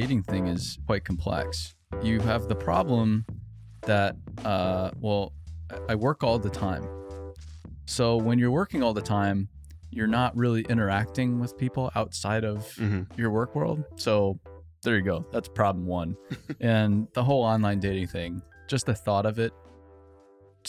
dating thing is quite complex. You have the problem that, uh, well, I work all the time. So when you're working all the time, you're not really interacting with people outside of hmm your work world. So there you go. That's problem one. and the whole online dating thing, just the thought of it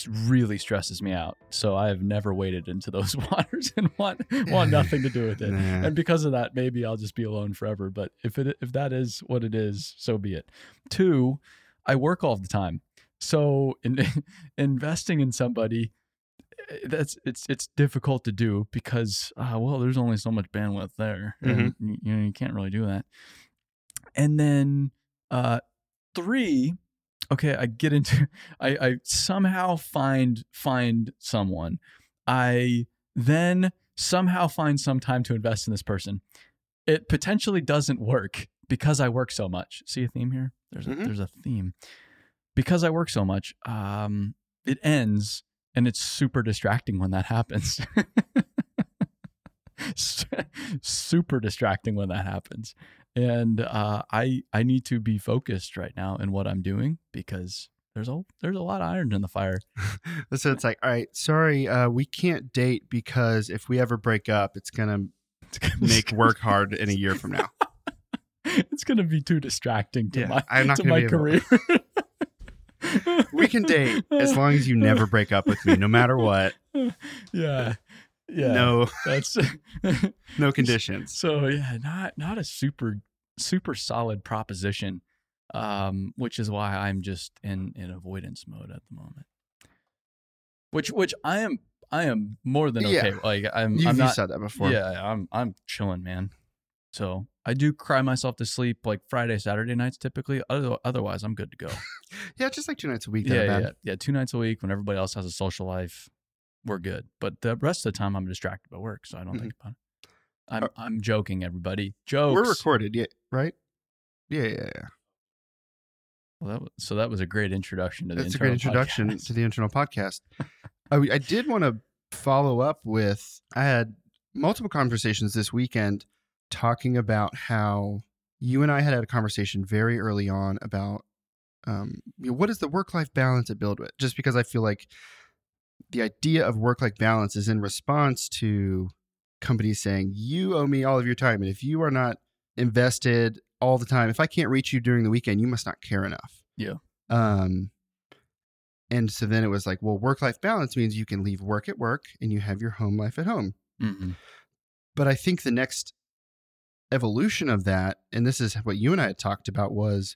really stresses me out. So I have never waded into those waters and want want nothing to do with it. Nah. And because of that, maybe I'll just be alone forever. But if it if that is what it is, so be it. Two, I work all the time. So in, investing in somebody eh, that's it's it's difficult to do because uh, well there's only so much bandwidth there and you, you know you can't really do that and then uh three okay i get into i i somehow find find someone. I then somehow find some time to invest in this person. It potentially doesn't work because i work so much. See a theme here? There's a Mhm. there's a theme. Because i work so much um it ends and it's super distracting when that happens. Super distracting when that happens and uh, I I need to be focused right now in what I'm doing because there's a there's a lot of irons in the fire. So it's like, all right, sorry, uh, we can't date because if we ever break up, it's gonna It's gonna, make work hard in a year from now. It's gonna be too distracting to Yeah, my I'm not to my career. We can date as long as you never break up with me, no matter what. yeah, yeah. No, that's no conditions. So yeah, not not a super super solid proposition, um, which is why I'm just in in avoidance mode at the moment. Which which I am I am more than okay. Yeah. Like I'm You've, I'm you not said that before. yeah I'm I'm chilling, man. So I do cry myself to sleep like Friday Saturday nights typically. Other, otherwise, I'm good to go. Yeah, just like two nights a week. yeah, yeah, yeah. Two nights a week when everybody else has a social life, we're good. But the rest of the time, I'm distracted by work, so I don't think about it. I'm Uh, I'm joking, everybody. Jokes. We're recorded, yeah, right? Yeah, yeah, yeah. Well, that was, so that was a great introduction to the That's a great introduction podcast. to the internal podcast. I, I did want to follow up with I had multiple conversations this weekend talking about how you and I had had a conversation very early on about um, you know, what is the work life balance at BuildWitt? Just because I feel like the idea of work life balance is in response to companies saying, you owe me all of your time. And if you are not invested all the time, if I can't reach you during the weekend, you must not care enough. Yeah. Um, and so then it was like, well, work life balance means you can leave work at work and you have your home life at home. Mhm. But I think the next evolution of that, and this is what you and I had talked about, was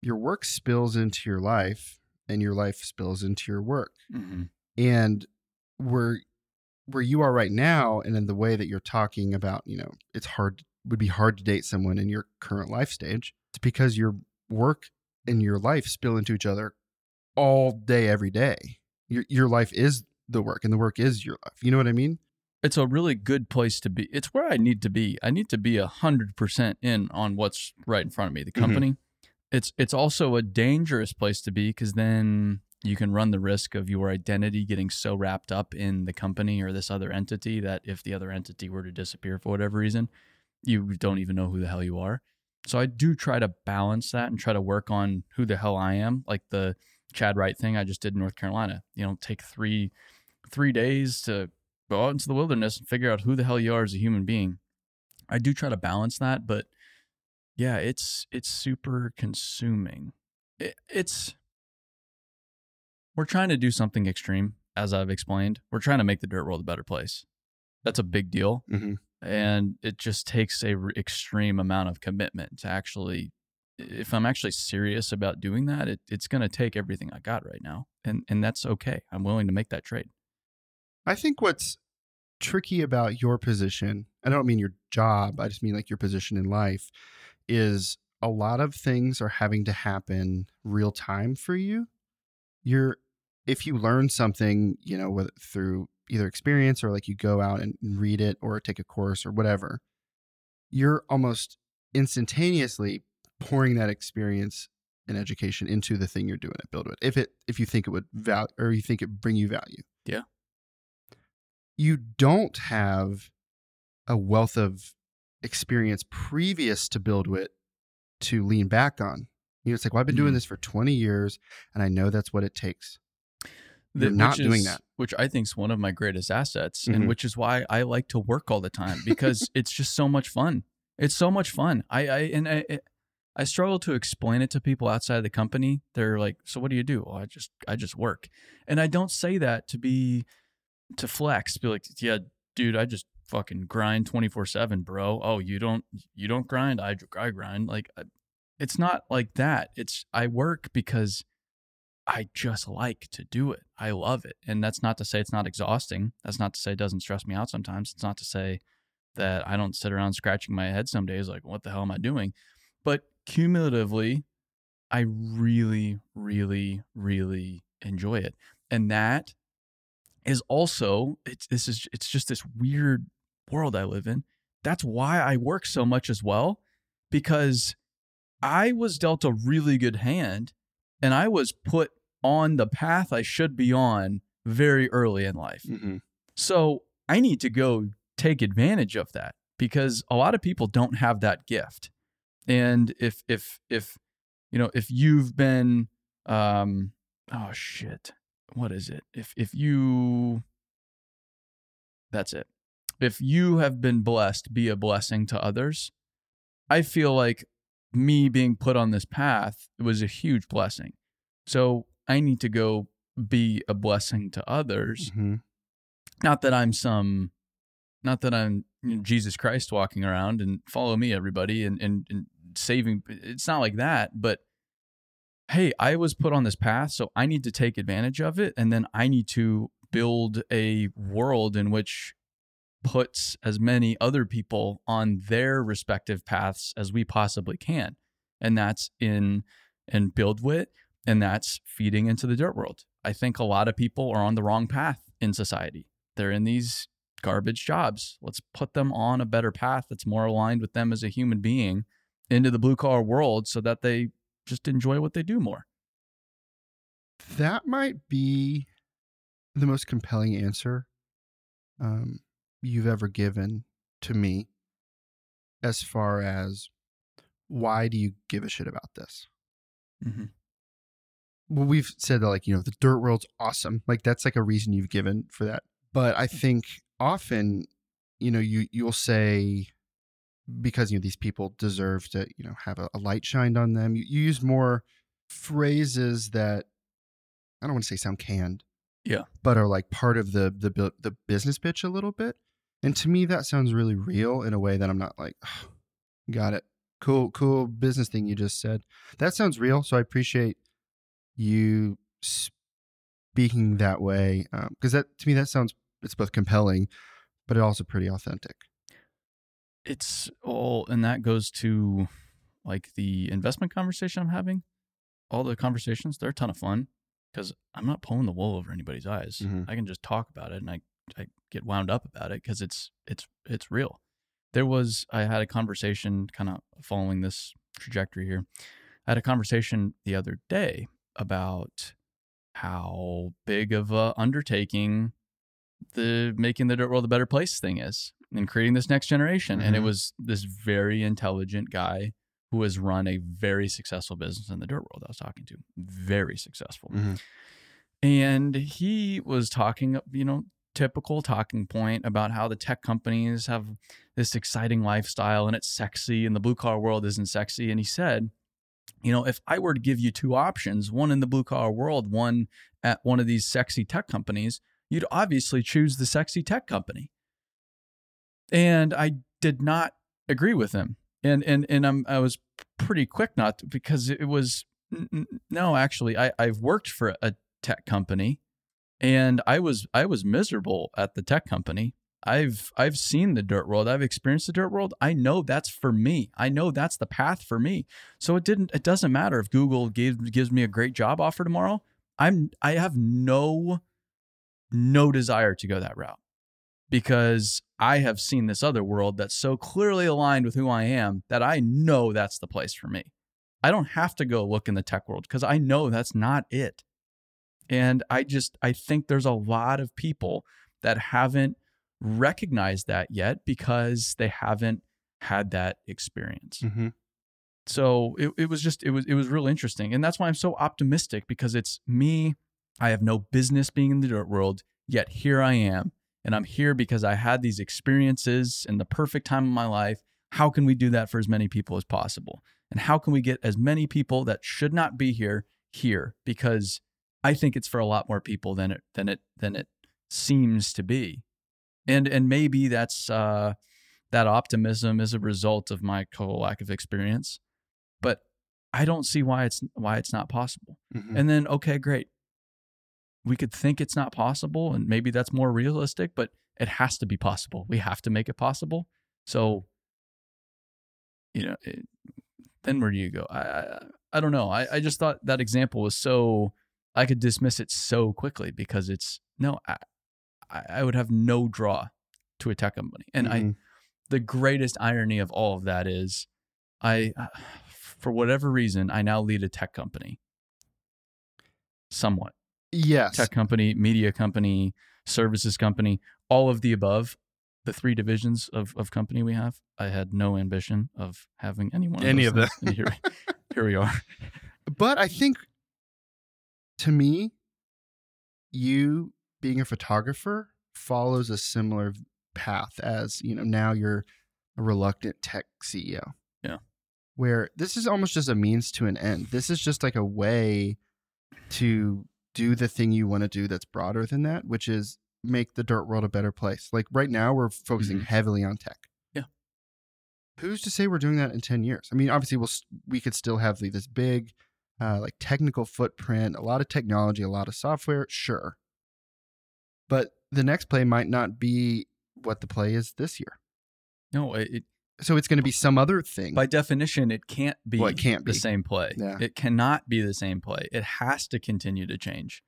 your work spills into your life and your life spills into your work. Mhm. And where where you are right now, and in the way that you're talking about, you know, it's hard would be hard to date someone in your current life stage. It's because your work and your life spill into each other all day, every day. Your your life is the work, and the work is your life. You know what I mean? It's a really good place to be. It's where I need to be. I need to be a hundred percent in on what's right in front of me, the Mhm. company. It's it's also a dangerous place to be because then you can run the risk of your identity getting so wrapped up in the company or this other entity that if the other entity were to disappear for whatever reason, you don't even know who the hell you are. So I do try to balance that and try to work on who the hell I am, like the Chad Wright thing I just did in North Carolina. You know, take three three days to go out into the wilderness and figure out who the hell you are as a human being. I do try to balance that, but yeah, it's it's super consuming. It, it's we're trying to do something extreme, as I've explained. We're trying to make the dirt world a better place. That's a big deal, Mhm. and it just takes a r- extreme amount of commitment to actually. If I'm actually serious about doing that, it, it's going to take everything I got right now, and and that's okay. I'm willing to make that trade. I think what's tricky about your position, I don't mean your job, I just mean like your position in life, is a lot of things are having to happen real time for you. You're if you learn something, you know, whether through either experience or like you go out and read it or take a course or whatever, you're almost instantaneously pouring that experience and education into the thing you're doing at BuildWitt. If it if you think it would value or you think it bring you value Yeah. you don't have a wealth of experience previous to BuildWitt to lean back on. You know, it's like, well, I've been doing Mhm. this for 20 years and I know that's what it takes. You're That- not doing is- that. which I think is one of my greatest assets, Mhm. and which is why I like to work all the time because it's just so much fun. It's so much fun. I, I and I, it- I struggle to explain it to people outside the company. They're like, "So what do you do?" Well, I just I just work, and I don't say that to be to flex. Be like, "Yeah, dude, I just fucking grind twenty four seven, bro." Oh, you don't you don't grind? I I grind. Like, I- it's not like that. It's I work because I just like to do it. I love it. And that's not to say it's not exhausting. That's not to say it doesn't stress me out sometimes. It's not to say that I don't sit around scratching my head some days like, what the hell am I doing? But cumulatively, I really, really, really enjoy it. And that is also it's this is it's just this weird world I live in. That's why I work so much as well, because I was dealt a really good hand and I was put on the path I should be on very early in life. Mhm. So I need to go take advantage of that because a lot of people don't have that gift. And if if if you know if you've been um oh shit what is it if if you that's it if you have been blessed be a blessing to others i feel like me being put on this path was a huge blessing so i need to go be a blessing to others Mhm. not that I'm some, not that I'm you know, Jesus Christ walking around and follow me, everybody, and, and, and saving. It's not like that, but hey, I was put on this path, so I need to take advantage of it. And then I need to build a world in which puts as many other people on their respective paths as we possibly can. And that's in, and BuildWitt, and that's feeding into the dirt world. I think a lot of people are on the wrong path in society they're in these garbage jobs. Let's put them on a better path that's more aligned with them as a human being into the blue collar world so that they just enjoy what they do more. That might be the most compelling answer um, you've ever given to me as far as why do you give a shit about this? Mm-hmm. well, we've said that like you know the dirt world's awesome. Like that's like a reason you've given for that. But I think often, you know, you you'll say because you know these people deserve to you know have a, a light shined on them. You, you use more phrases that I don't want to say sound canned, Yeah. but are like part of the the the business pitch a little bit. And to me, that sounds really real in a way that I'm not like, got it, cool, cool business thing you just said. That sounds real. So I appreciate you speaking that way because that to me that sounds it's both compelling, but it also pretty authentic. It's all, and that goes to like the investment conversation I'm having. All the conversations, they're a ton of fun because I'm not pulling the wool over anybody's eyes. Mhm. I can just talk about it and I, I get wound up about it because it's, it's, it's real. There was, I had a conversation kind of following this trajectory here. I had a conversation the other day about how big of a undertaking the making the dirt world a better place thing is and creating this next generation. And it Mhm. was this very intelligent guy who has run a very successful business in the dirt world I was talking to. Very successful. And he was talking, you know, typical talking point about how the tech companies have this exciting lifestyle and it's sexy and the blue collar world isn't sexy. And he said, you know, if I were to give you two options, one in the blue collar world, one at one of these sexy tech companies, you'd obviously choose the sexy tech company. And I did not agree with him. And and and I'm I was pretty quick not to, because it was no, actually, I I've worked for a tech company, and I was I was miserable at the tech company. I've I've seen the dirt world. I've experienced the dirt world. I know that's for me. I know that's the path for me. So it didn't. It doesn't matter if Google gives gives me a great job offer tomorrow. I'm I have no no desire to go that route because I have seen this other world that's so clearly aligned with who I am that I know that's the place for me. I don't have to go look in the tech world because I know that's not it. And I just I think there's a lot of people that haven't recognized that yet because they haven't had that experience. Mm-hmm. So it, it was just it was it was real interesting. And that's why I'm so optimistic because it's me. I have no business being in the dirt world, yet here I am. And I'm here because I had these experiences in the perfect time of my life. How can we do that for as many people as possible? And how can we get as many people that should not be here here? Because I think it's for a lot more people than it than it than it seems to be. And and maybe that's uh that optimism is a result of my total lack of experience. But I don't see why it's why it's not possible. Mhm. And then okay, great. We could think it's not possible and maybe that's more realistic, but it has to be possible. We have to make it possible. So you know, it, then where do you go? I, I I don't know. I, I just thought that example was so I could dismiss it so quickly because it's no, I I I would have no draw to a tech company. And I Mhm. the greatest irony of all of that is I for whatever reason I now lead a tech company. Somewhat. yes, Tech company, media company, services company, all of the above. The three divisions of, of company we have. I had no ambition of having anyone. of Any of them. things. Here, here we are. But I think to me, you being a photographer follows a similar path as, you know, now you're a reluctant tech CEO. Yeah. Where this is almost just a means to an end. This is just like a way to do the thing you want to do that's broader than that, which is make the dirt world a better place. Like right now, we're focusing Mhm. heavily on tech. Yeah. Who's to say we're doing that in 10 years? I mean, obviously, we'll, we could still have like, this big, uh, like technical footprint, a lot of technology, a lot of software, sure. But the next play might not be what the play is this year. No, it, So it's going to be some other thing. by definition, it can't be Well, it can't the be. same play. Yeah. It cannot be the same play. It has to continue to change.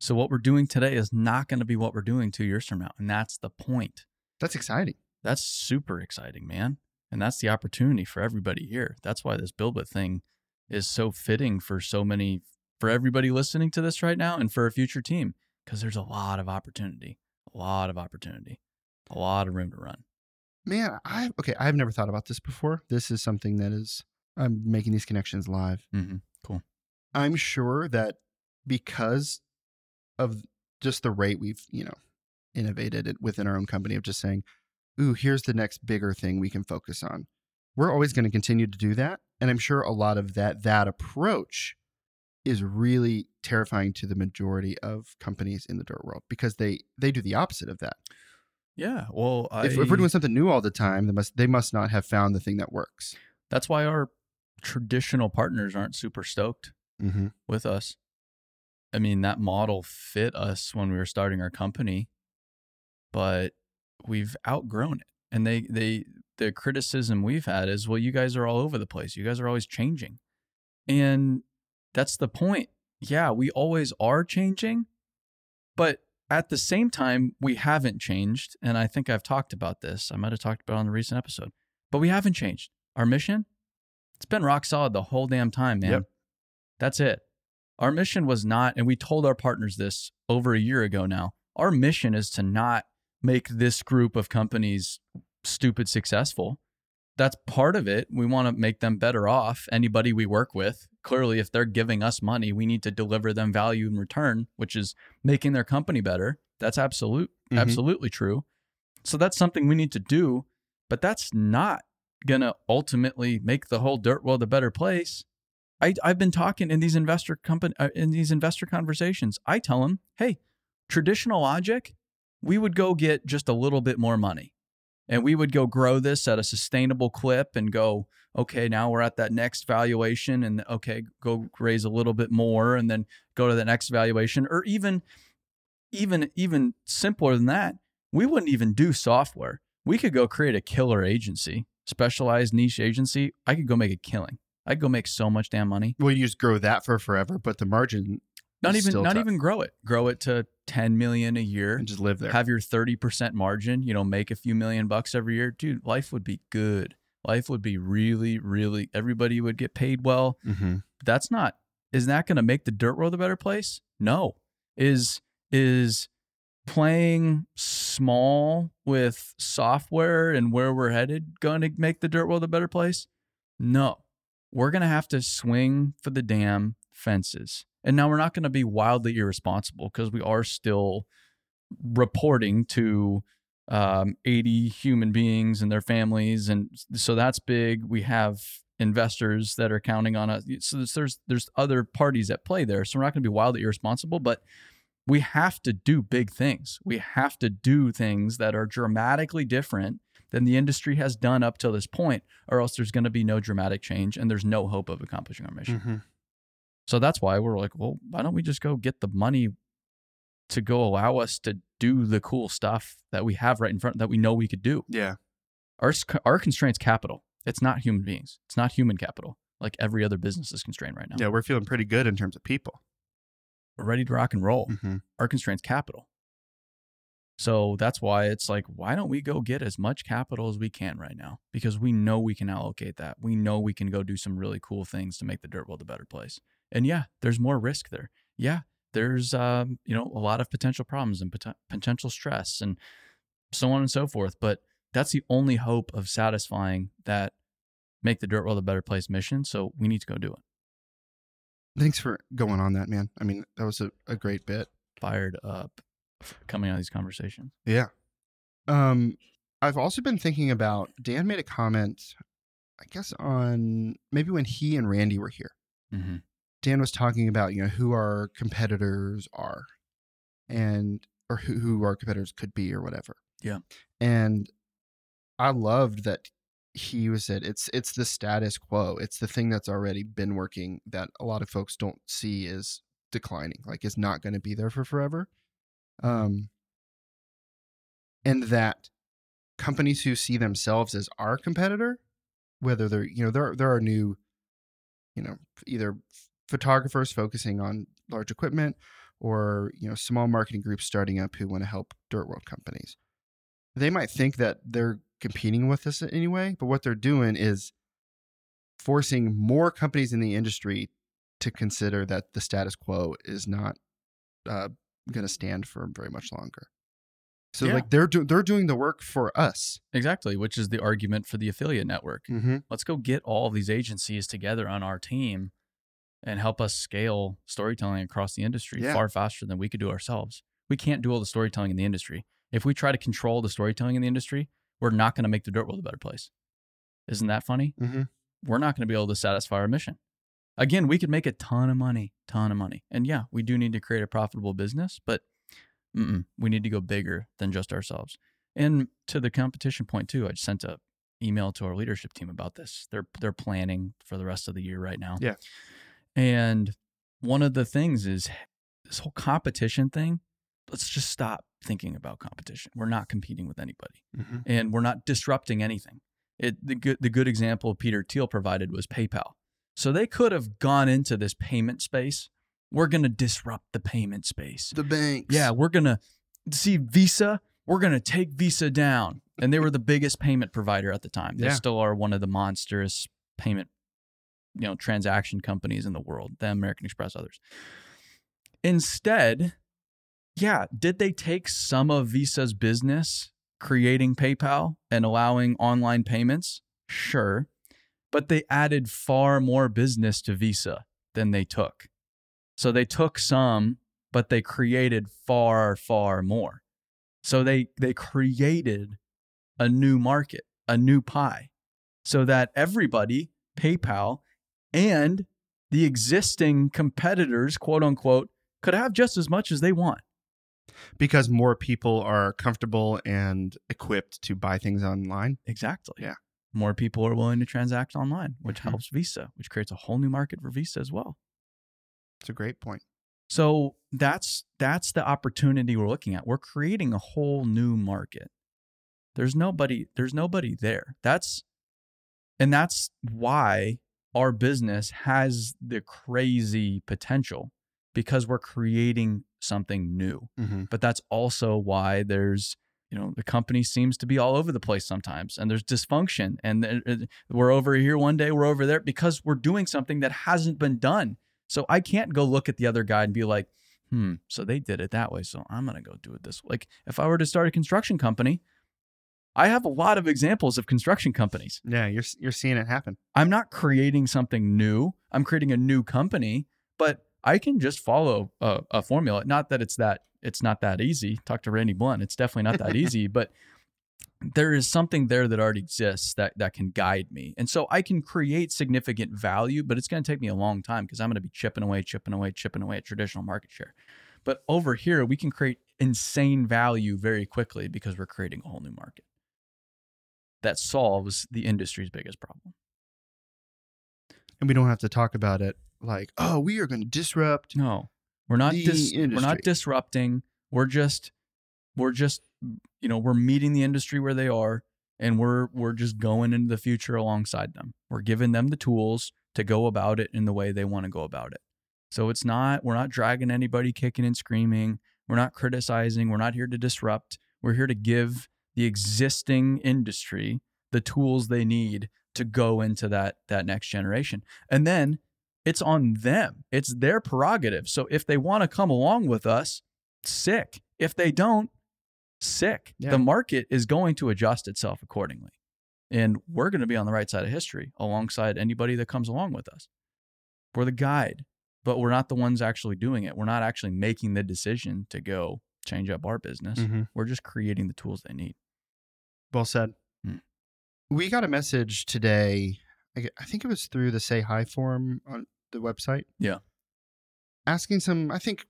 So what we're doing today is not going to be what we're doing two years from now, and that's the point. That's exciting. That's super exciting, man, and that's the opportunity for everybody here. That's why this BuildWitt thing is so fitting for so many, for everybody listening to this right now, and for a future team, because there's a lot of opportunity, a lot of opportunity, a lot of room to run. Man, I okay, I've never thought about this before. This is something that is I'm making these connections live. hmm Cool. I'm sure that because of just the rate we've, you know, innovated it within our own company of just saying, ooh, here's the next bigger thing we can focus on. We're always going to continue to do that. And I'm sure a lot of that that approach is really terrifying to the majority of companies in the dirt world because they they do the opposite of that. Yeah. Well, I, If, if we're doing something new all the time, they must they must not have found the thing that works. that's why our traditional partners aren't super stoked Mm-hmm. with us. I mean, that model fit us when we were starting our company, but we've outgrown it. And they they the criticism we've had is, well, you guys are all over the place. You guys are always changing. And that's the point. Yeah, we always are changing, but at the same time, we haven't changed. And I think I've talked about this. I might have talked about it on the recent episode, but we haven't changed. Our mission, it's been rock solid the whole damn time, man. Yep. That's it. Our mission was not, and we told our partners this over a year ago now. Our mission is to not make this group of companies stupid successful. That's part of it. We want to make them better off. Anybody we work with, clearly, if they're giving us money, we need to deliver them value in return, which is making their company better. That's absolute, Mhm. absolutely true. So that's something we need to do, but that's not gonna ultimately make the whole dirt world a better place. I, I've been talking in these investor company uh, in these investor conversations. I tell them, hey, traditional logic, we would go get just a little bit more money, and we would go grow this at a sustainable clip, and go, okay, now we're at that next valuation, and okay, go raise a little bit more, and then go to the next valuation, or even, even, even simpler than that, we wouldn't even do software. We could go create a killer agency, specialized niche agency. I could go make a killing. I could go make so much damn money. Well, you just grow that for forever, but the margin Not even not tough. even grow it. Grow it to 10 million a year. and just live there. Have your 30% margin, you know, make a few million bucks every year. Dude, life would be good. Life would be really, really everybody would get paid well. mm-hmm. That's not is that going to make the dirt world a better place? No. Is is playing small with software and where we're headed going to make the dirt world a better place? No. we're going to have to swing for the damn fences. And now we're not going to be wildly irresponsible because we are still reporting to um, 80 human beings and their families. And so that's big. We have investors that are counting on us. So there's, there's, other parties at play there. So we're not going to be wildly irresponsible, but we have to do big things. We have to do things that are dramatically different than the industry has done up till this point, or else there's going to be no dramatic change and there's no hope of accomplishing our mission. Mm-hmm. So that's why we're like, well, why don't we just go get the money to go allow us to do the cool stuff that we have right in front that we know we could do? Yeah. Our our constraints capital. It's not human beings. It's not human capital. Like every other business is constrained right now. Yeah, we're feeling pretty good in terms of people. We're ready to rock and roll. Mm-hmm. Our constraints capital. So that's why it's like, why don't we go get as much capital as we can right now? Because we know we can allocate that. We know we can go do some really cool things to make the dirt world a better place. And yeah, there's more risk there. Yeah, there's um, you know a lot of potential problems and pot- potential stress and so on and so forth. But that's the only hope of satisfying that make the dirt world a better place mission. So we need to go do it. Thanks for going on that, man. I mean, that was a, a great bit. Fired up coming out of these conversations. Yeah. Um, I've also been thinking about Dan made a comment, I guess on maybe when he and Randy were here. Mm-hmm. Dan was talking about you know who our competitors are, and or who who our competitors could be or whatever. Yeah. And I loved that he was said it's it's the status quo. It's the thing that's already been working that a lot of folks don't see is declining, like is not going to be there for forever. Um, and that companies who see themselves as our competitor, whether they're you know there there are new, you know either photographers focusing on large equipment or you know small marketing groups starting up who want to help dirt world companies they might think that they're competing with us anyway but what they're doing is forcing more companies in the industry to consider that the status quo is not uh, going to stand for very much longer so Yeah. like they're do- they're doing the work for us Exactly, which is the argument for the affiliate network. mm-hmm. Let's go get all these agencies together on our team and help us scale storytelling across the industry Yeah. far faster than we could do ourselves. We can't do all the storytelling in the industry. If we try to control the storytelling in the industry, we're not going to make the dirt world a better place. Isn't that funny? Mm-hmm. We're not going to be able to satisfy our mission. Again, we could make a ton of money, ton of money. And yeah, we do need to create a profitable business, but we need to go bigger than just ourselves. And to the competition point too, I just sent a email to our leadership team about this. They're they're planning for the rest of the year right now. Yeah. And one of the things is this whole competition thing. Let's just stop thinking about competition. We're not competing with anybody Mm-hmm. and we're not disrupting anything. It, the good the good example Peter Thiel provided was PayPal. So they could have gone into this payment space. We're going to disrupt the payment space. the banks Yeah, we're going to see Visa. We're going to take Visa down. And they were the biggest payment provider at the time. They Yeah. still are one of the monstrous payment you know transaction companies in the world, the American Express others. Instead, yeah, did they take some of Visa's business creating PayPal and allowing online payments? Sure. But they added far more business to Visa than they took. So they took some, but they created far, far more. So they they created a new market, a new pie, so that everybody, PayPal, and the existing competitors, quote unquote, could have just as much as they want. because more people are comfortable and equipped to buy things online. Exactly. Yeah. More people are willing to transact online, which Mhm. helps Visa, which creates a whole new market for Visa as well. It's a great point. So that's that's the opportunity we're looking at. We're creating a whole new market. There's nobody there's nobody there. That's and that's why our business has the crazy potential because we're creating something new. Mm-hmm. But that's also why there's you know the company seems to be all over the place sometimes and there's dysfunction and uh, we're over here one day we're over there because we're doing something that hasn't been done so i can't go look at the other guy and be like hmm so they did it that way so i'm going to go do it this way like if i were to start a construction company I have a lot of examples of construction companies. Yeah, you're you're seeing it happen. I'm not creating something new. I'm creating a new company, but I can just follow a, a formula. Not that it's that it's not that easy. Talk to Randy Blunt. It's definitely not that easy, but there is something there that already exists that that can guide me. And so I can create significant value, but it's going to take me a long time because I'm going to be chipping away, chipping away, chipping away at traditional market share. But over here, we can create insane value very quickly because we're creating a whole new market that solves the industry's biggest problem. And we don't have to talk about it like, oh, we are going to disrupt. No, we're not. Dis- we're not disrupting. We're just, we're just, you know, we're meeting the industry where they are, and we're we're just going into the future alongside them. We're giving them the tools to go about it in the way they want to go about it. So it's not. We're not dragging anybody kicking and screaming. We're not criticizing. We're not here to disrupt. We're here to give the existing industry the tools they need to go into that that next generation. And then it's on them. It's their prerogative. So if they want to come along with us, sick. If they don't, sick. Yeah. The market is going to adjust itself accordingly. And we're going to be on the right side of history alongside anybody that comes along with us. We're the guide, but we're not the ones actually doing it. We're not actually making the decision to go change up our business. Mhm. We're just creating the tools they need. Well said. Hmm. We got a message today. I think it was through the Say Hi form on the website. Yeah. Asking some, I think,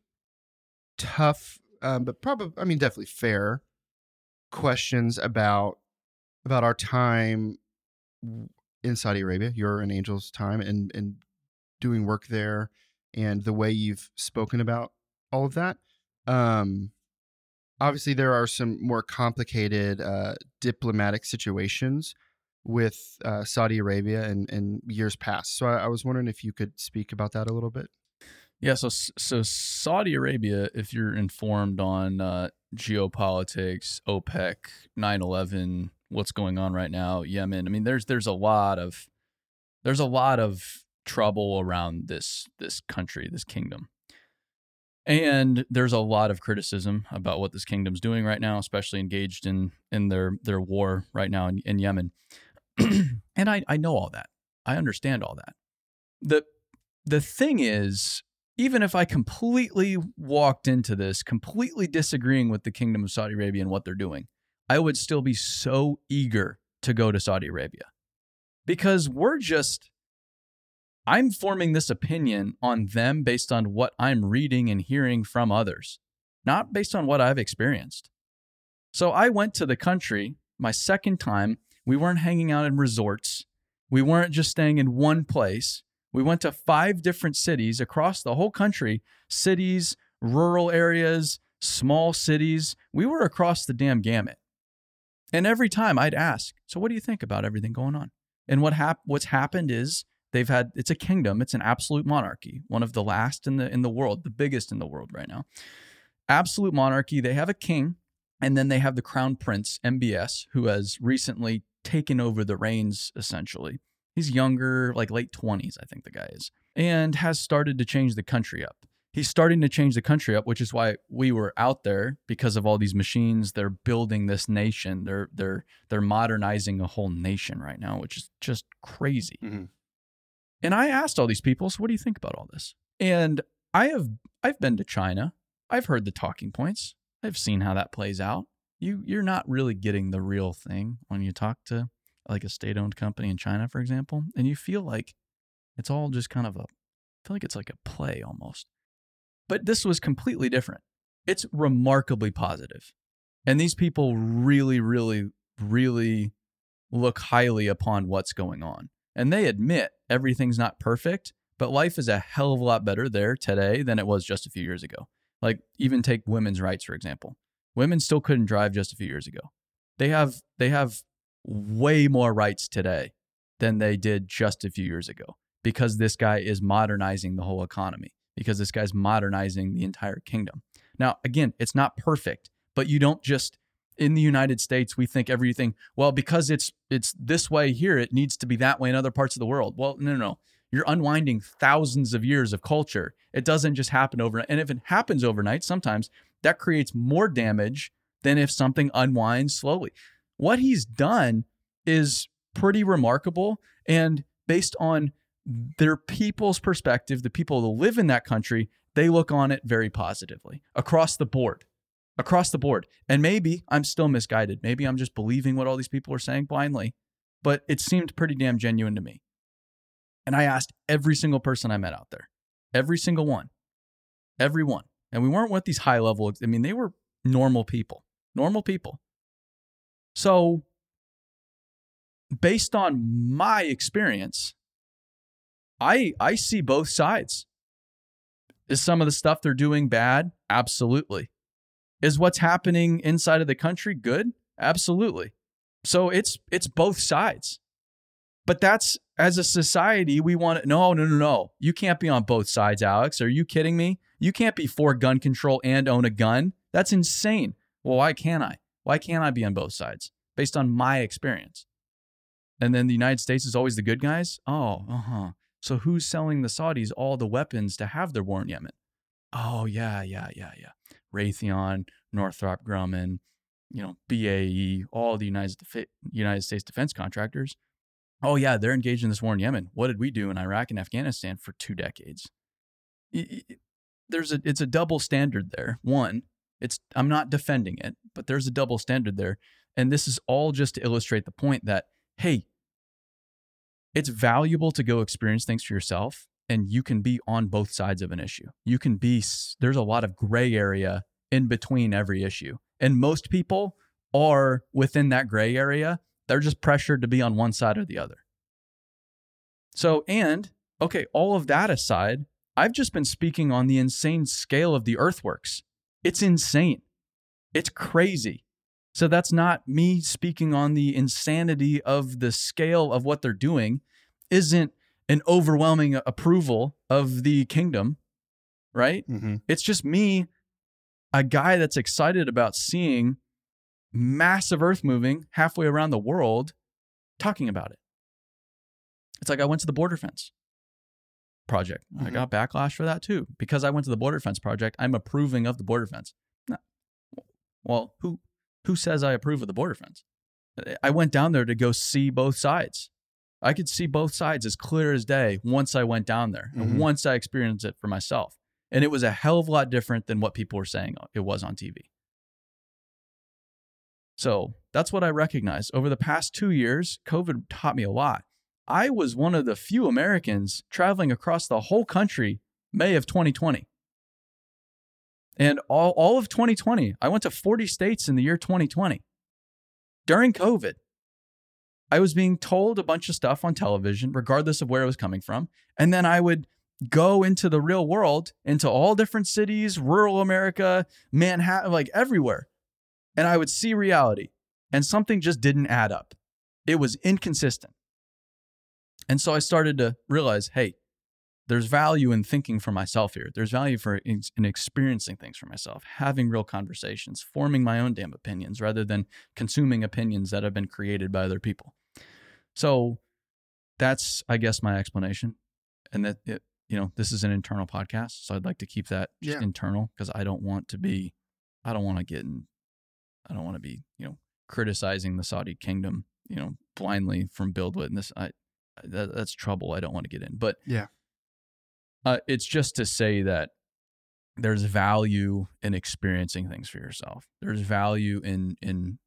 tough, um, but probably, I mean, definitely fair questions about about our time in Saudi Arabia, your and Angel's time, and and doing work there, and the way you've spoken about all of that. Um, obviously there are some more complicated uh, diplomatic situations with uh, Saudi Arabia and, and years past. So I, I was wondering if you could speak about that a little bit. Yeah, so so Saudi Arabia, if you're informed on uh, geopolitics, OPEC, 9/11, what's going on right now, Yemen. I mean, there's there's a lot of there's a lot of trouble around this this country, this kingdom. And there's a lot of criticism about what this kingdom's doing right now, especially engaged in in their their war right now in, in Yemen. and I, I know all that. I understand all that. The the thing is, even if I completely walked into this completely disagreeing with the kingdom of Saudi Arabia and what they're doing, I would still be so eager to go to Saudi Arabia. Because we're just I'm forming this opinion on them based on what I'm reading and hearing from others, not based on what I've experienced. So I went to the country my second time. We weren't hanging out in resorts. We weren't just staying in one place. We went to five different cities across the whole country cities, rural areas, small cities. We were across the damn gamut. And every time I'd ask, So, what do you think about everything going on? And what hap- what's happened is they've had it's a kingdom it's an absolute monarchy one of the last in the in the world the biggest in the world right now. Absolute monarchy they have a king and then they have the crown prince mbs who has recently taken over the reins essentially. He's younger like late 20s i think the guy is and has started to change the country up. He's starting to change the country up which is why we were out there because of all these machines. They're building this nation. They're they're they're modernizing a whole nation right now which is just crazy mm-hmm. And I asked all these people, so what do you think about all this? And I have I've been to China. I've heard the talking points. I've seen how that plays out. You you're not really getting the real thing when you talk to like a state-owned company in China, for example, and you feel like it's all just kind of a I feel like it's like a play almost. But this was completely different. It's remarkably positive. And these people really really really look highly upon what's going on. And they admit everything's not perfect, but life is a hell of a lot better there today than it was just a few years ago. Like even take women's rights for example. Women still couldn't drive just a few years ago. They have they have way more rights today than they did just a few years ago because this guy is modernizing the whole economy because this guy's modernizing the entire kingdom. Now, again, it's not perfect, but you don't just in the United States we think everything well because it's it's this way here it needs to be that way in other parts of the world. Well, no no no. You're unwinding thousands of years of culture. It doesn't just happen overnight. And if it happens overnight, sometimes that creates more damage than if something unwinds slowly. what he's done is pretty remarkable. And based on their people's perspective, the people that live in that country, they look on it very positively across the board. Across the board. And maybe I'm still misguided. Maybe I'm just believing what all these people are saying blindly, but it seemed pretty damn genuine to me. And I asked every single person I met out there, every single one, every one. And we weren't with these high level, I mean, they were normal people, normal people. So, based on my experience, I I see both sides. Is some of the stuff they're doing bad? Absolutely. Is what's happening inside of the country good? Absolutely. So it's it's both sides. But that's as a society, we want to no, no, no, no. You can't be on both sides, Alex. Are you kidding me? You can't be for gun control and own a gun. That's insane. Well, why can't I? Why can't I be on both sides based on my experience? And then the United States is always the good guys? Oh, uh huh. So who's selling the Saudis all the weapons to have their war in Yemen? Oh, yeah, yeah, yeah, yeah. Raytheon, Northrop Grumman, you know, BAE, all the United, United States defense contractors. Oh, yeah, they're engaged in this war in Yemen. What did we do in Iraq and Afghanistan for two decades? There's a, it's a double standard there. One, it's, I'm not defending it, but there's a double standard there. And this is all just to illustrate the point that, hey, it's valuable to go experience things for yourself and you can be on both sides of an issue. You can be, there's a lot of gray area in between every issue. And most people are within that gray area. They're just pressured to be on one side or the other. So, and okay, all of that aside, I've just been speaking on the insane scale of the earthworks. It's insane. It's crazy. So that's not me speaking on the insanity of the scale of what they're doing, isn't an overwhelming approval of the kingdom, right? Mm-hmm. It's just me, a guy that's excited about seeing massive earth moving halfway around the world, talking about it. It's like I went to the border fence project. Mm-hmm. I got backlash for that too. Because I went to the border fence project, I'm approving of the border fence. No. Well, who who says I approve of the border fence? I went down there to go see both sides. I could see both sides as clear as day once I went down there and mm-hmm. once I experienced it for myself. And it was a hell of a lot different than what people were saying it was on TV. So that's what I recognized. Over the past two years, COVID taught me a lot. I was one of the few Americans traveling across the whole country May of 2020. And all, all of 2020, I went to 40 states in the year 2020 during COVID. I was being told a bunch of stuff on television, regardless of where it was coming from. And then I would go into the real world, into all different cities, rural America, Manhattan, like everywhere. And I would see reality. And something just didn't add up. It was inconsistent. And so I started to realize hey, there's value in thinking for myself here. There's value for in, in, experiencing things for myself, having real conversations, forming my own damn opinions rather than consuming opinions that have been created by other people. So that's, I guess, my explanation. And that, it, you know, this is an internal podcast. So I'd like to keep that just yeah. internal because I don't want to be, I don't want to get in, I don't want to be, you know, criticizing the Saudi kingdom, you know, blindly from Build Witness. I, that, that's trouble I don't want to get in. But yeah uh, it's just to say that there's value in experiencing things for yourself. There's value in in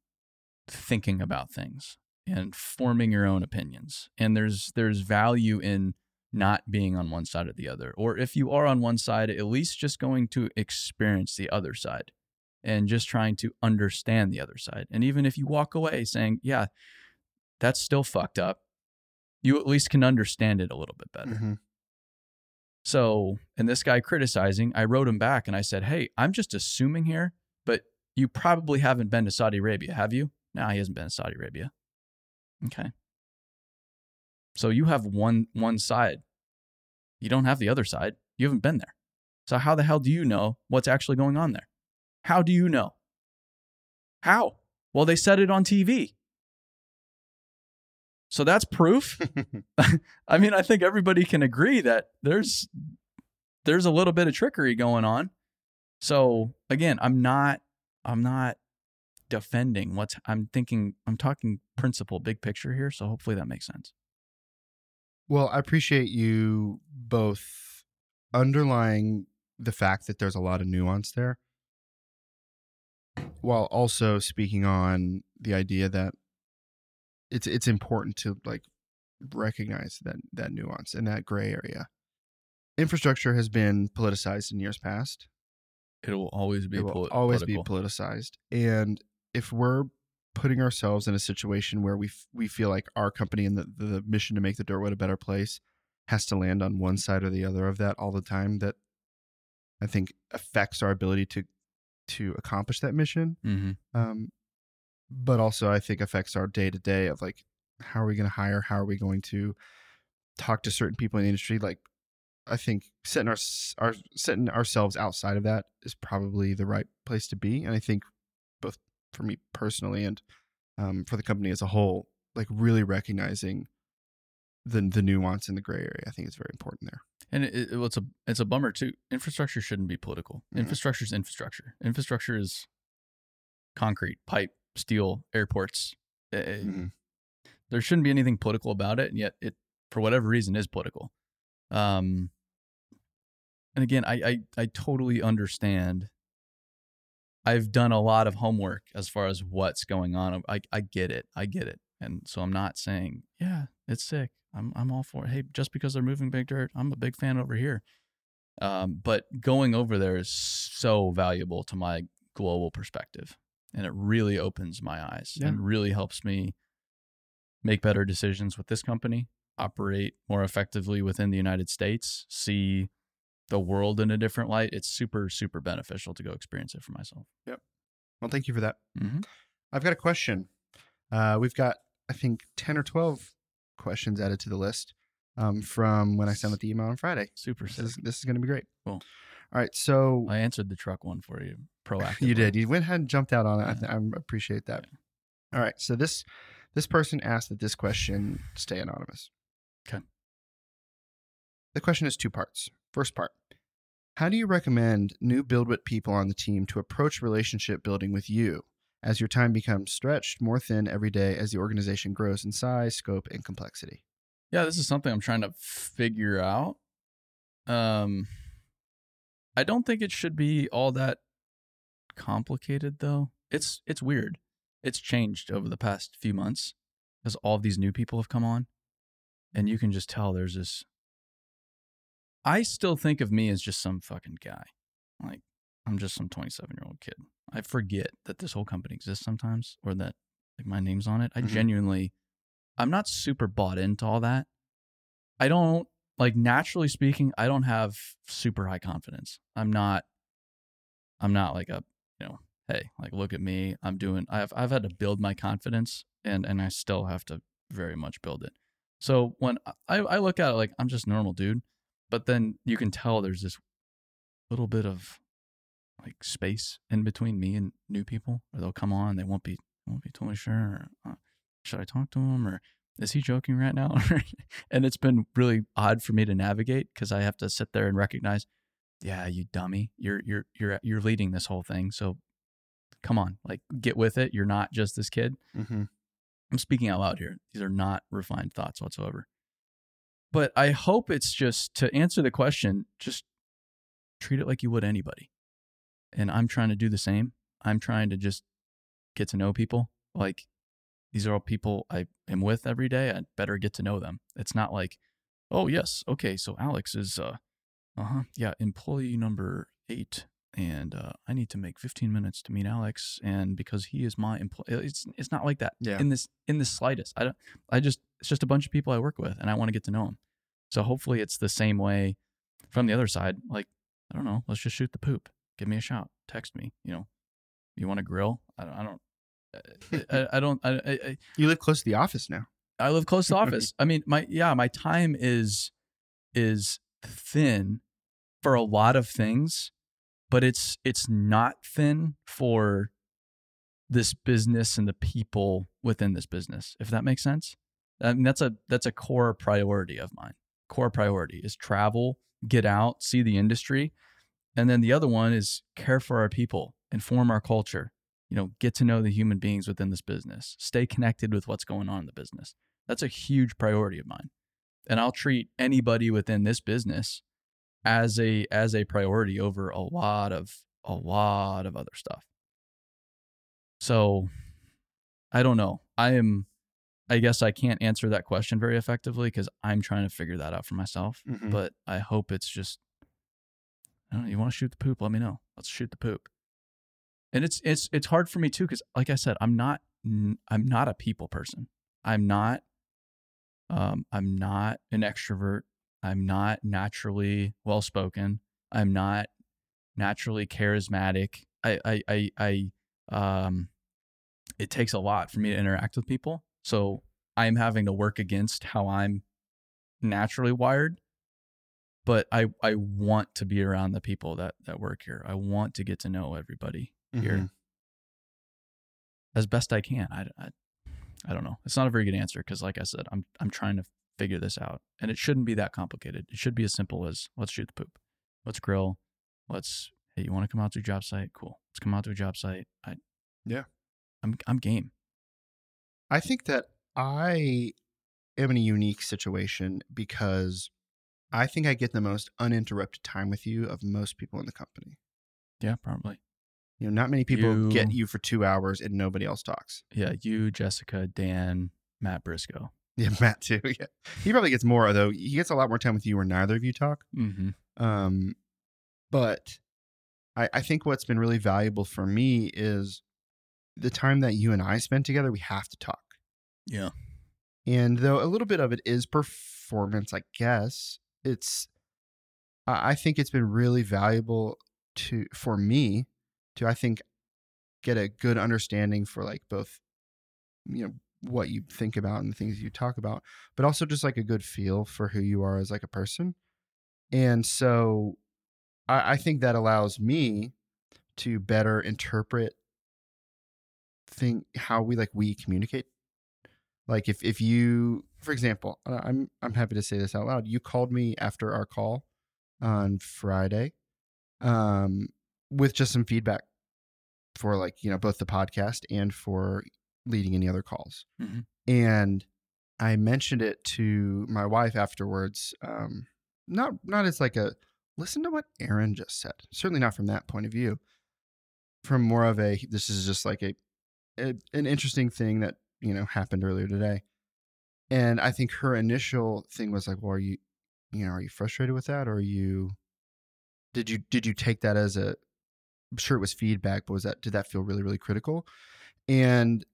thinking about things and forming your own opinions. And there's there's value in not being on one side or the other. Or if you are on one side, at least just going to experience the other side and just trying to understand the other side. And even if you walk away saying, yeah, that's still fucked up, you at least can understand it a little bit better. Mm-hmm. So, and this guy criticizing, I wrote him back and I said, Hey, I'm just assuming here, but you probably haven't been to Saudi Arabia, have you? No, he hasn't been to Saudi Arabia. Okay. So you have one one side. You don't have the other side. You haven't been there. So how the hell do you know what's actually going on there? How do you know? How? Well, they said it on TV. So that's proof. I mean, I think everybody can agree that there's there's a little bit of trickery going on. So again, I'm not I'm not defending what's I'm thinking I'm talking principle, big picture here, so hopefully that makes sense. Well, I appreciate you both underlying the fact that there's a lot of nuance there while also speaking on the idea that it's it's important to like recognize that that nuance and that gray area. Infrastructure has been politicized in years past. It will always be it will poli- always political. be politicized. And if we're putting ourselves in a situation where we f- we feel like our company and the, the mission to make the dirt world a better place has to land on one side or the other of that all the time, that I think affects our ability to to accomplish that mission. hmm Um, but also, I think affects our day to day of like, how are we going to hire? How are we going to talk to certain people in the industry? Like, I think setting our, our setting ourselves outside of that is probably the right place to be. And I think both for me personally and um, for the company as a whole, like really recognizing the the nuance in the gray area, I think is very important there. And it, it, it's a it's a bummer too. Infrastructure shouldn't be political. Mhm. Infrastructure is infrastructure. Infrastructure is concrete, pipe, steel, airports. Uh, Mhm. There shouldn't be anything political about it, and yet it, for whatever reason, is political. Um, and again, I, I I totally understand. I've done a lot of homework as far as what's going on. I I get it. I get it. And so I'm not saying, yeah, it's sick. I'm I'm all for it. Hey, just because they're moving big dirt, I'm a big fan over here. Um, but going over there is so valuable to my global perspective, and it really opens my eyes Yeah. and really helps me make better decisions with this company, operate more effectively within the United States, see the world in a different light. It's super super beneficial to go experience it for myself. Yep. Well, thank you for that. Mm-hmm. I've got a question. Uh, we've got, I think, 10 or 12 questions added to the list um, from when I sent out the email on Friday. Super This sick. is, this is going to be great. Cool. All right. So I answered the truck one for you proactively. you did. You went ahead and jumped out on it. I, th- I appreciate that. All right. So this this person asked that this question stay anonymous. 'Kay. The question is two parts. First part. How do you recommend new BuildWitt people on the team to approach relationship building with you as your time becomes stretched more thin every day as the organization grows in size, scope, and complexity? Yeah, this is something I'm trying to figure out. Um, I don't think it should be all that complicated though. It's it's weird. It's changed over the past few months as all these new people have come on, and you can just tell there's this. I still think of me as just some fucking guy, like I'm just some 27 year old kid. I forget that this whole company exists sometimes, or that like my name's on it. I Mhm. genuinely, I'm not super bought into all that. I don't like naturally speaking. I don't have super high confidence. I'm not. I'm not like a you know. Hey, like look at me. I'm doing. I've I've had to build my confidence, and and I still have to very much build it. So when I I look at it like I'm just normal dude, but then you can tell there's this little bit of like space in between me and new people, or they'll come on, they won't be won't be totally sure. Or, uh, should I talk to him, or is he joking right now? and it's been really odd for me to navigate because I have to sit there and recognize, yeah, you dummy, you're you're you're you're leading this whole thing, so come on, like get with it. You're not just this kid. Mm-hmm. I'm speaking out loud here. These are not refined thoughts whatsoever. But I hope it's just to answer the question, just treat it like you would anybody. And I'm trying to do the same. I'm trying to just get to know people. Like these are all people I am with every day. I better get to know them. It's not like, oh yes, okay, so Alex is uh uh-huh, yeah, employee number 8 and uh, I need to make 15 minutes to meet Alex and because he is my employee it's it's not like that Yeah. in this in the slightest. I don't I just it's just a bunch of people I work with and I want to get to know them. So hopefully it's the same way from the other side. Like I don't know, let's just shoot the poop. Give me a shout. Text me. You know, you want to grill? I don't. I don't. I, I don't. I, I, You live close to the office now. I live close to the office. I mean, my yeah, my time is is thin for a lot of things, but it's it's not thin for this business and the people within this business. If that makes sense, I mean that's a that's a core priority of mine. Core priority is travel, get out, see the industry, and then the other one is care for our people, inform our culture. you know, get to know the human beings within this business, stay connected with what's going on in the business. That's a huge priority of mine. And I'll treat anybody within this business as a as a priority over a lot of a lot of other stuff. So I don't know. I am I guess I can't answer that question very effectively because I'm trying to figure that out for myself. Mhm. But I hope it's just I don't know, you want to shoot the poop, let me know. Let's shoot the poop. And it's it's it's hard for me too cuz like I said, I'm not I'm not a people person. I'm not um I'm not an extrovert. I'm not naturally well spoken. I'm not naturally charismatic. I I I, I um it takes a lot for me to interact with people. So I'm having to work against how I'm naturally wired. But I, I want to be around the people that, that work here. I want to get to know everybody here Mhm. as best I can. I, I, I don't know. It's not a very good answer because, like I said, I'm I'm trying to figure this out, and it shouldn't be that complicated. It should be as simple as let's shoot the poop, let's grill, let's hey, you want to come out to a job site? Cool, let's come out to a job site. I Yeah. I'm I'm game. I think that I am in a unique situation because I think I get the most uninterrupted time with you of most people in the company. Yeah, probably. You know, not many people get You- you for two hours and nobody else talks. Yeah, you, Jessica, Dan, Matt Briscoe. Yeah, Matt too. Yeah, he probably gets more though. He gets a lot more time with you where neither of you talk. Mm-hmm. Um, but I, I think what's been really valuable for me is the time that you and I spend together. We have to talk. Yeah. And though a little bit of it is performance, I guess it's. I think it's been really valuable to for me to I think get a good understanding for like both, you know, what you think about and the things you talk about, but also just like a good feel for who you are as like a person. And so, I, I think that allows me to better interpret think how we like we communicate like if if you for example i'm i'm happy to say this out loud you called me after our call on friday um with just some feedback for like you know both the podcast and for leading any other calls. Mhm. and i mentioned it to my wife afterwards um not not as like a listen to what aaron just said. Certainly not from that point of view. From more of a this is just like a, a an interesting thing that you know happened earlier today. And i think her initial thing was like well are you you know are you frustrated with that? Or are you did you did you take that as a I'm sure it was feedback but was that did that feel really really critical? And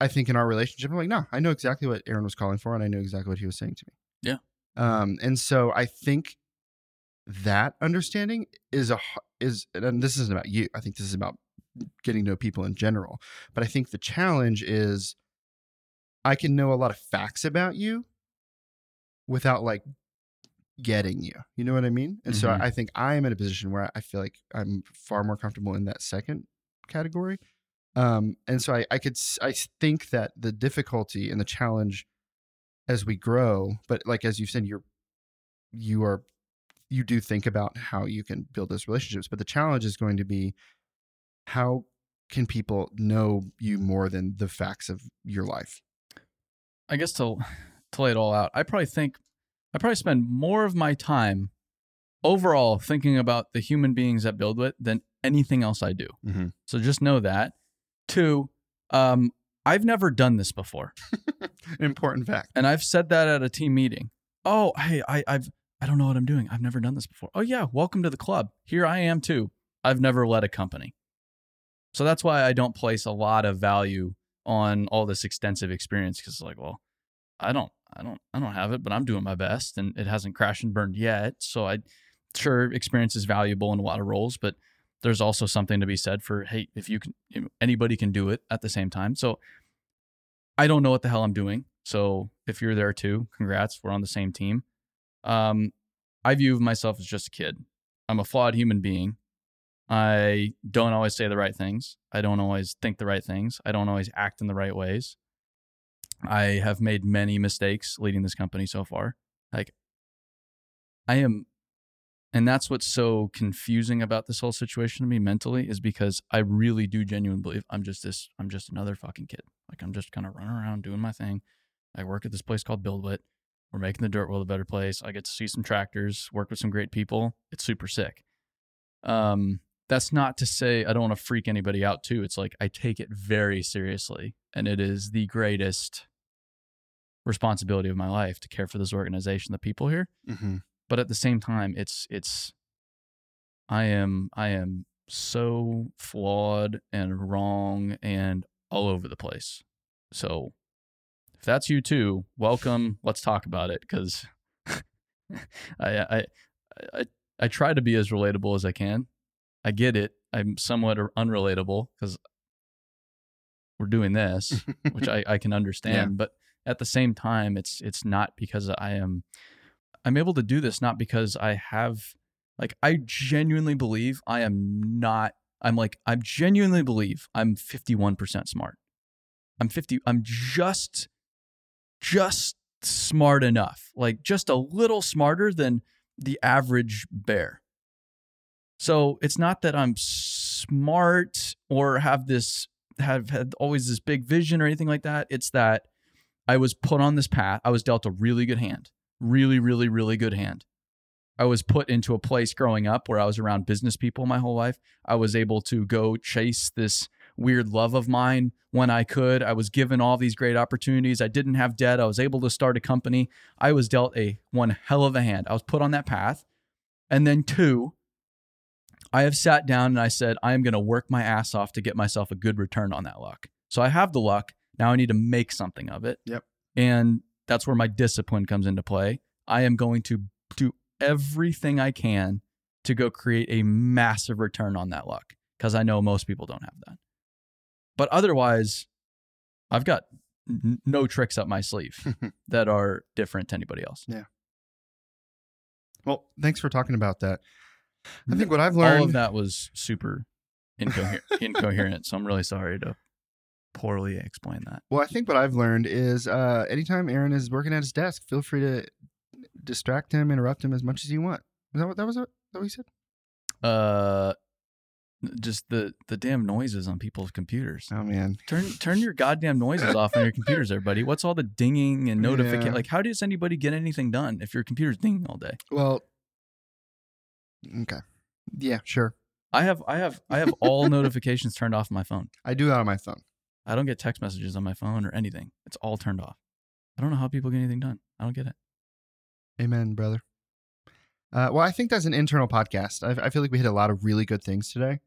i think in our relationship i'm like no i know exactly what aaron was calling for and i know exactly what he was saying to me. Yeah. um and so i think that understanding is a is and this isn't about you i think this is about getting to know people in general but i think the challenge is i can know a lot of facts about you without like getting you you know what i mean and so Mhm. I, I think i am in a position where i feel like i'm far more comfortable in that second category um and so i i could I think that the difficulty and the challenge as we grow but like as you said you're you are you do think about how you can build those relationships but the challenge is going to be how can people know you more than the facts of your life I guess to to lay it all out, I probably think I probably spend more of my time overall thinking about the human beings that build it than anything else I do. mm-hmm. So just know that. Two, um, I've never done this before, important fact and I've said that at a team meeting. Oh, hey, I, I've I don't know what I'm doing. I've never done this before. Oh yeah, welcome to the club. Here I am too. I've never led a company, so that's why I don't place a lot of value on all this extensive experience because it's like, well, I don't, I don't, I don't have it, but I'm doing my best, and it hasn't crashed and burned yet. So I, sure, experience is valuable in a lot of roles, but there's also something to be said for hey, if you can, you know, anybody can do it at the same time. So I don't know what the hell I'm doing. So if you're there too, congrats, we're on the same team. Um, I view myself as just a kid. I'm a flawed human being. I don't always say the right things. I don't always think the right things. I don't always act in the right ways. I have made many mistakes leading this company so far. Like, I am and that's what's so confusing about this whole situation to me mentally is because I really do genuinely believe I'm just this I'm just another fucking kid. Like I'm just kind of running around doing my thing. I work at this place called BuildWitt. We're making the dirt world a better place. I get to see some tractors, work with some great people. It's super sick. Um, that's not to say I don't want to freak anybody out too. It's like I take it very seriously, and it is the greatest responsibility of my life to care for this organization, the people here. Mm-hmm. But at the same time, it's it's I am I am so flawed and wrong and all over the place. So if that's you too, welcome. Let's talk about it because I, I I I try to be as relatable as I can. I get it. I'm somewhat unrelatable because we're doing this, which I, I can understand. Yeah. But at the same time, it's it's not because I am I'm able to do this not because I have like I genuinely believe I am not I'm like I genuinely believe I'm 51% smart. I'm 50 I'm just just smart enough. Like just a little smarter than the average bear. So it's not that I'm smart or have this have had always this big vision or anything like that. It's that I was put on this path. I was dealt a really good hand. Really, really, really good hand. I was put into a place growing up where I was around business people my whole life. I was able to go chase this weird love of mine when I could. I was given all these great opportunities. I didn't have debt. I was able to start a company. I was dealt a one hell of a hand. I was put on that path. And then two, I have sat down and I said, I am going to work my ass off to get myself a good return on that luck. So I have the luck. Now I need to make something of it. Yep. And that's where my discipline comes into play. I am going to do everything I can to go create a massive return on that luck because I know most people don't have that. But otherwise, I've got n- no tricks up my sleeve that are different to anybody else. Yeah. Well, thanks for talking about that. I think what I've learned. All of that was super incoher- incoherent. So I'm really sorry to poorly explain that. Well, I think what I've learned is uh, anytime Aaron is working at his desk, feel free to distract him, interrupt him as much as you want. Is that what that was? What, that what he said? Uh, just the the damn noises on people's computers. Oh man, Turn turn your goddamn noises off on your computers, everybody. What's all the dinging and notification? Yeah. Like, how does anybody get anything done if your computer's dinging all day? Well, okay, yeah, sure. I have I have I have all notifications turned off on my phone. I do that on my phone. I don't get text messages on my phone or anything. It's all turned off. I don't know how people get anything done. I don't get it. Amen, brother. Uh, well, I think that's an internal podcast. I, I feel like we hit a lot of really good things today,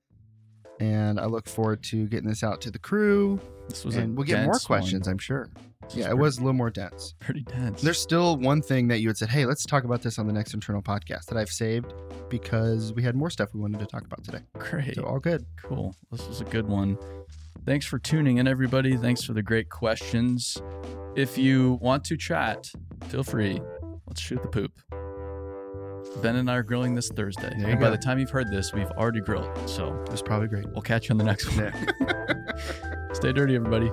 and I look forward to getting this out to the crew, This was and we'll get more dense one. questions. I'm sure. This Yeah, it pretty- was a little more dense. pretty dense. There's still one thing that you had said, hey, let's talk about this on the next internal podcast that I've saved because we had more stuff we wanted to talk about today. great. So all good. Cool. This was a good one. Thanks for tuning in, everybody. Thanks for the great questions. If you want to chat, feel free. Let's shoot the poop. Ben and I are grilling this Thursday. There and by the time you've heard this, we've already grilled. So it's probably great. We'll catch you on the next one. Yeah. Stay dirty, everybody.